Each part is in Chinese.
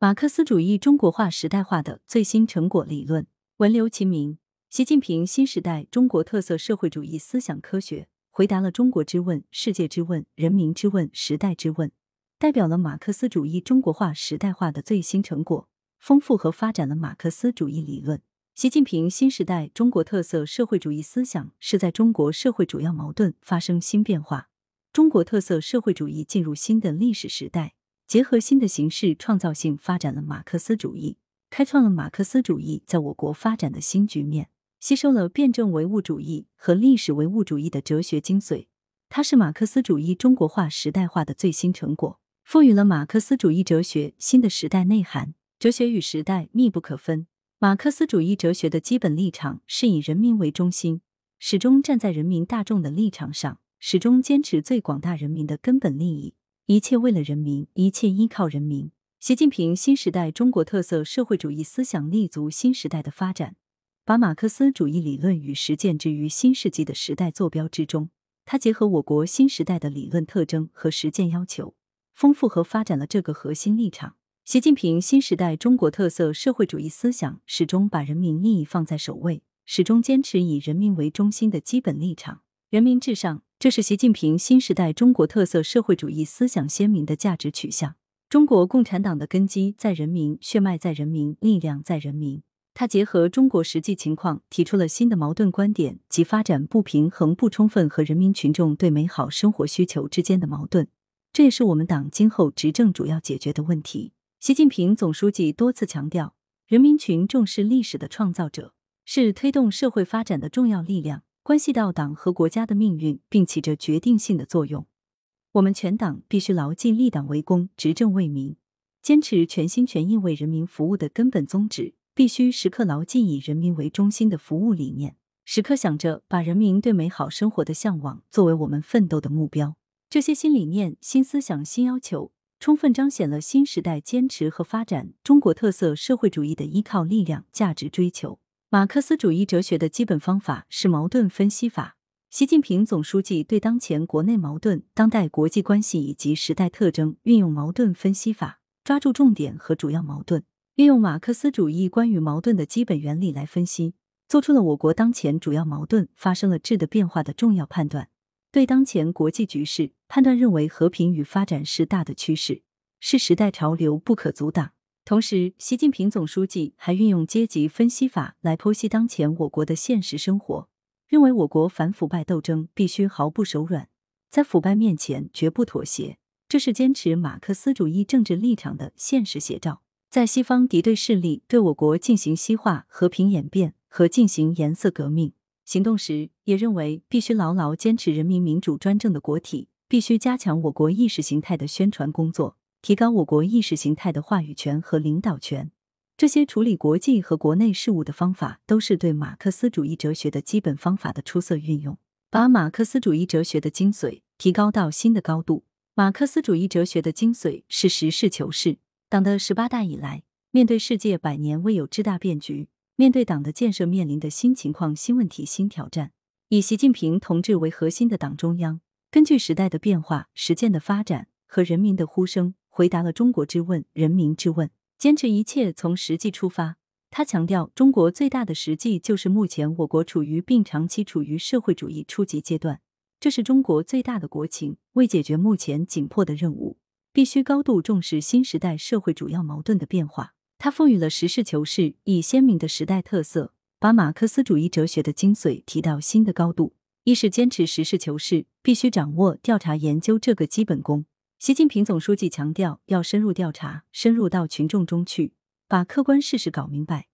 马克思主义中国化时代化的最新成果理论。文刘其名，习近平新时代中国特色社会主义思想科学回答了中国之问、世界之问、人民之问、时代之问，代表了马克思主义中国化时代化的最新成果，丰富和发展了马克思主义理论。习近平新时代中国特色社会主义思想是在中国社会主要矛盾发生新变化，中国特色社会主义进入新的历史时代，结合新的形式创造性发展了马克思主义，开创了马克思主义在我国发展的新局面，吸收了辩证唯物主义和历史唯物主义的哲学精髓。它是马克思主义中国化时代化的最新成果，赋予了马克思主义哲学新的时代内涵。哲学与时代密不可分。马克思主义哲学的基本立场是以人民为中心，始终站在人民大众的立场上，始终坚持最广大人民的根本利益，一切为了人民，一切依靠人民。习近平新时代中国特色社会主义思想立足新时代的发展，把马克思主义理论与实践置于新世纪的时代坐标之中。它结合我国新时代的理论特征和实践要求，丰富和发展了这个核心立场。习近平新时代中国特色社会主义思想始终把人民利益放在首位，始终坚持以人民为中心的基本立场。人民至上，这是习近平新时代中国特色社会主义思想鲜明的价值取向。中国共产党的根基在人民，血脉在人民，力量在人民。他结合中国实际情况，提出了新的矛盾观点，即发展不平衡不充分和人民群众对美好生活需求之间的矛盾。这也是我们党今后执政主要解决的问题。习近平总书记多次强调，人民群众是历史的创造者，是推动社会发展的重要力量，关系到党和国家的命运，并起着决定性的作用。我们全党必须牢记立党为公、执政为民，坚持全心全意为人民服务的根本宗旨，必须时刻牢记以人民为中心的服务理念，时刻想着把人民对美好生活的向往作为我们奋斗的目标。这些新理念、新思想、新要求。充分彰显了新时代坚持和发展中国特色社会主义的依靠力量、价值追求。马克思主义哲学的基本方法是矛盾分析法。习近平总书记对当前国内矛盾、当代国际关系以及时代特征运用矛盾分析法，抓住重点和主要矛盾，运用马克思主义关于矛盾的基本原理来分析，做出了我国当前主要矛盾发生了质的变化的重要判断。对当前国际局势判断认为，和平与发展是大的趋势，是时代潮流，不可阻挡。同时，习近平总书记还运用阶级分析法来剖析当前我国的现实生活，认为我国反腐败斗争必须毫不手软，在腐败面前绝不妥协，这是坚持马克思主义政治立场的现实写照。在西方敌对势力对我国进行西化、和平演变和进行颜色革命。行动时，也认为必须牢牢坚持人民民主专政的国体，必须加强我国意识形态的宣传工作，提高我国意识形态的话语权和领导权。这些处理国际和国内事务的方法，都是对马克思主义哲学的基本方法的出色运用，把马克思主义哲学的精髓提高到新的高度。马克思主义哲学的精髓是实事求是。党的十八大以来，面对世界百年未有之大变局。面对党的建设面临的新情况、新问题、新挑战，以习近平同志为核心的党中央，根据时代的变化、实践的发展和人民的呼声，回答了中国之问、人民之问，坚持一切从实际出发。他强调，中国最大的实际就是目前我国处于并长期处于社会主义初级阶段，这是中国最大的国情。为解决目前紧迫的任务，必须高度重视新时代社会主要矛盾的变化。他赋予了实事求是以鲜明的时代特色，把马克思主义哲学的精髓提到新的高度。一是坚持实事求是，必须掌握调查研究这个基本功。习近平总书记强调，要深入调查，深入到群众中去，把客观事实搞明白，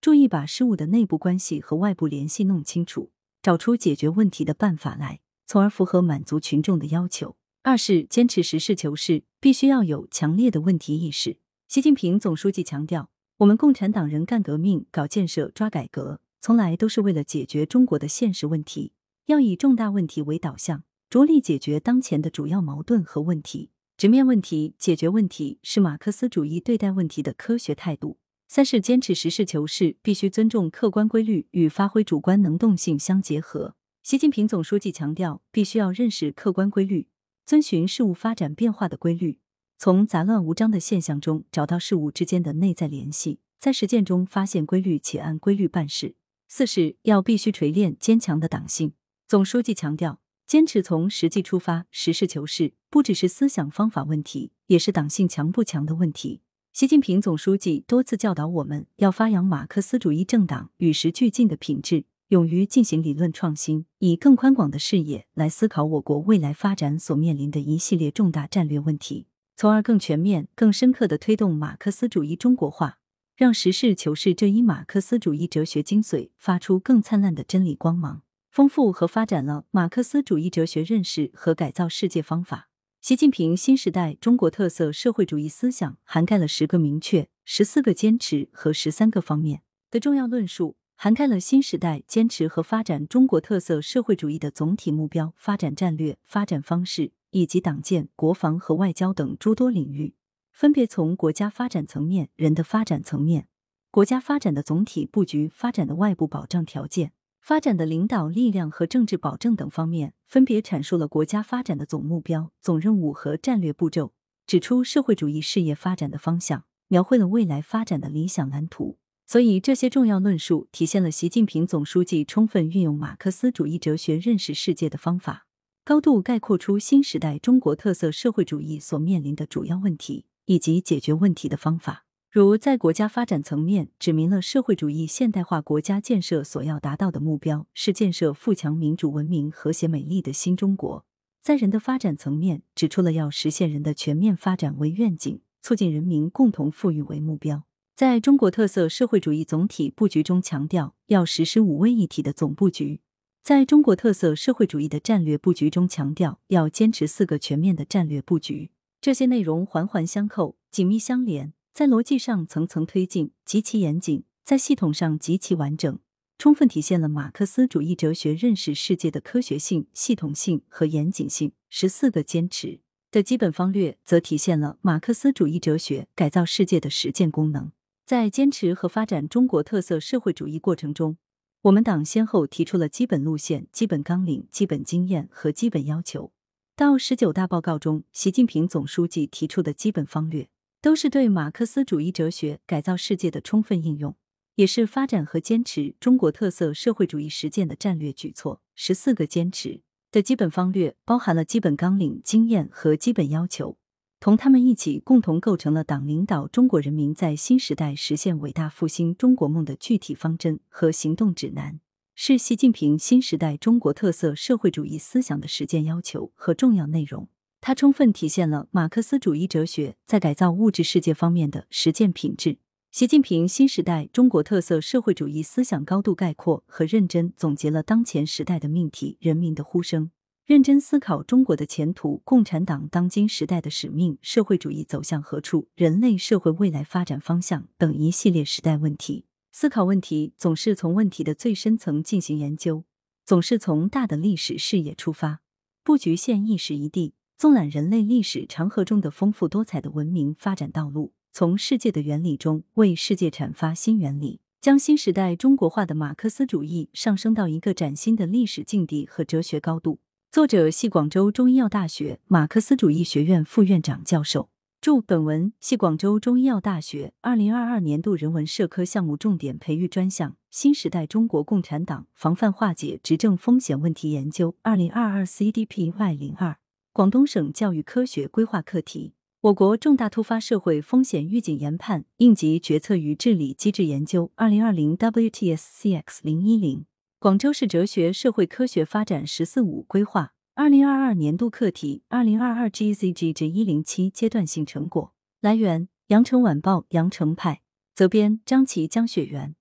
注意把事物的内部关系和外部联系弄清楚，找出解决问题的办法来，从而符合满足群众的要求。二是坚持实事求是，必须要有强烈的问题意识。习近平总书记强调，我们共产党人干革命、搞建设、抓改革，从来都是为了解决中国的现实问题，要以重大问题为导向，着力解决当前的主要矛盾和问题，直面问题、解决问题，是马克思主义对待问题的科学态度。三是坚持实事求是，必须尊重客观规律与发挥主观能动性相结合。习近平总书记强调，必须要认识客观规律，遵循事物发展变化的规律。从杂乱无章的现象中找到事物之间的内在联系，在实践中发现规律且按规律办事。四是要必须锤炼坚强的党性。总书记强调，坚持从实际出发，实事求是，不只是思想方法问题，也是党性强不强的问题。习近平总书记多次教导我们要发扬马克思主义政党与时俱进的品质，勇于进行理论创新，以更宽广的视野来思考我国未来发展所面临的一系列重大战略问题，从而更全面、更深刻的推动马克思主义中国化。让实事求是这一马克思主义哲学精髓发出更灿烂的真理光芒，丰富和发展了马克思主义哲学认识和改造世界方法。习近平新时代中国特色社会主义思想涵盖了十个明确、十四个坚持和十三个方面的重要论述，涵盖了新时代坚持和发展中国特色社会主义的总体目标、发展战略、发展方式以及党建、国防和外交等诸多领域。分别从国家发展层面、人的发展层面、国家发展的总体布局、发展的外部保障条件、发展的领导力量和政治保证等方面，分别阐述了国家发展的总目标、总任务和战略步骤，指出社会主义事业发展的方向，描绘了未来发展的理想蓝图。所以，这些重要论述体现了习近平总书记充分运用马克思主义哲学认识世界的方法，高度概括出新时代中国特色社会主义所面临的主要问题。以及解决问题的方法，如在国家发展层面指明了社会主义现代化国家建设所要达到的目标是建设富强、民主、文明、和谐、美丽的新中国；在人的发展层面指出了要实现人的全面发展为愿景，促进人民共同富裕为目标；在中国特色社会主义总体布局中强调要实施五位一体的总布局；在中国特色社会主义的战略布局中强调要坚持四个全面的战略布局。这些内容环环相扣、紧密相连，在逻辑上层层推进，极其严谨；在系统上极其完整，充分体现了马克思主义哲学认识世界的科学性、系统性和严谨性。十四个坚持的基本方略，则体现了马克思主义哲学改造世界的实践功能。在坚持和发展中国特色社会主义过程中，我们党先后提出了基本路线、基本纲领、基本经验和基本要求。到十九大报告中，习近平总书记提出的基本方略，都是对马克思主义哲学改造世界的充分应用，也是发展和坚持中国特色社会主义实践的战略举措。十四个坚持的基本方略包含了基本纲领、经验和基本要求，同他们一起共同构成了党领导中国人民在新时代实现伟大复兴中国梦的具体方针和行动指南。是习近平新时代中国特色社会主义思想的实践要求和重要内容，它充分体现了马克思主义哲学在改造物质世界方面的实践品质。习近平新时代中国特色社会主义思想高度概括和认真总结了当前时代的命题、人民的呼声，认真思考中国的前途、共产党当今时代的使命、社会主义走向何处、人类社会未来发展方向等一系列时代问题。思考问题总是从问题的最深层进行研究，总是从大的历史视野出发，不局限一时一地，纵览人类历史长河中的丰富多彩的文明发展道路，从世界的原理中为世界阐发新原理，将新时代中国化的马克思主义上升到一个崭新的历史境地和哲学高度。作者系广州中医药大学马克思主义学院副院长教授。注本文系广州中医药大学二零二二年度人文社科项目重点培育专项“新时代中国共产党防范化解执政风险问题研究”二零二二 CDPY 零二广东省教育科学规划课题。我国重大突发社会风险预警研判、应急决策与治理机制研究二零二零 WTSCX 零一零广州市哲学社会科学发展“十四五”规划。二零二二年度课题，二零二二 GZG 一零七阶段性成果来源：羊城晚报羊城派，责编张琪江雪源。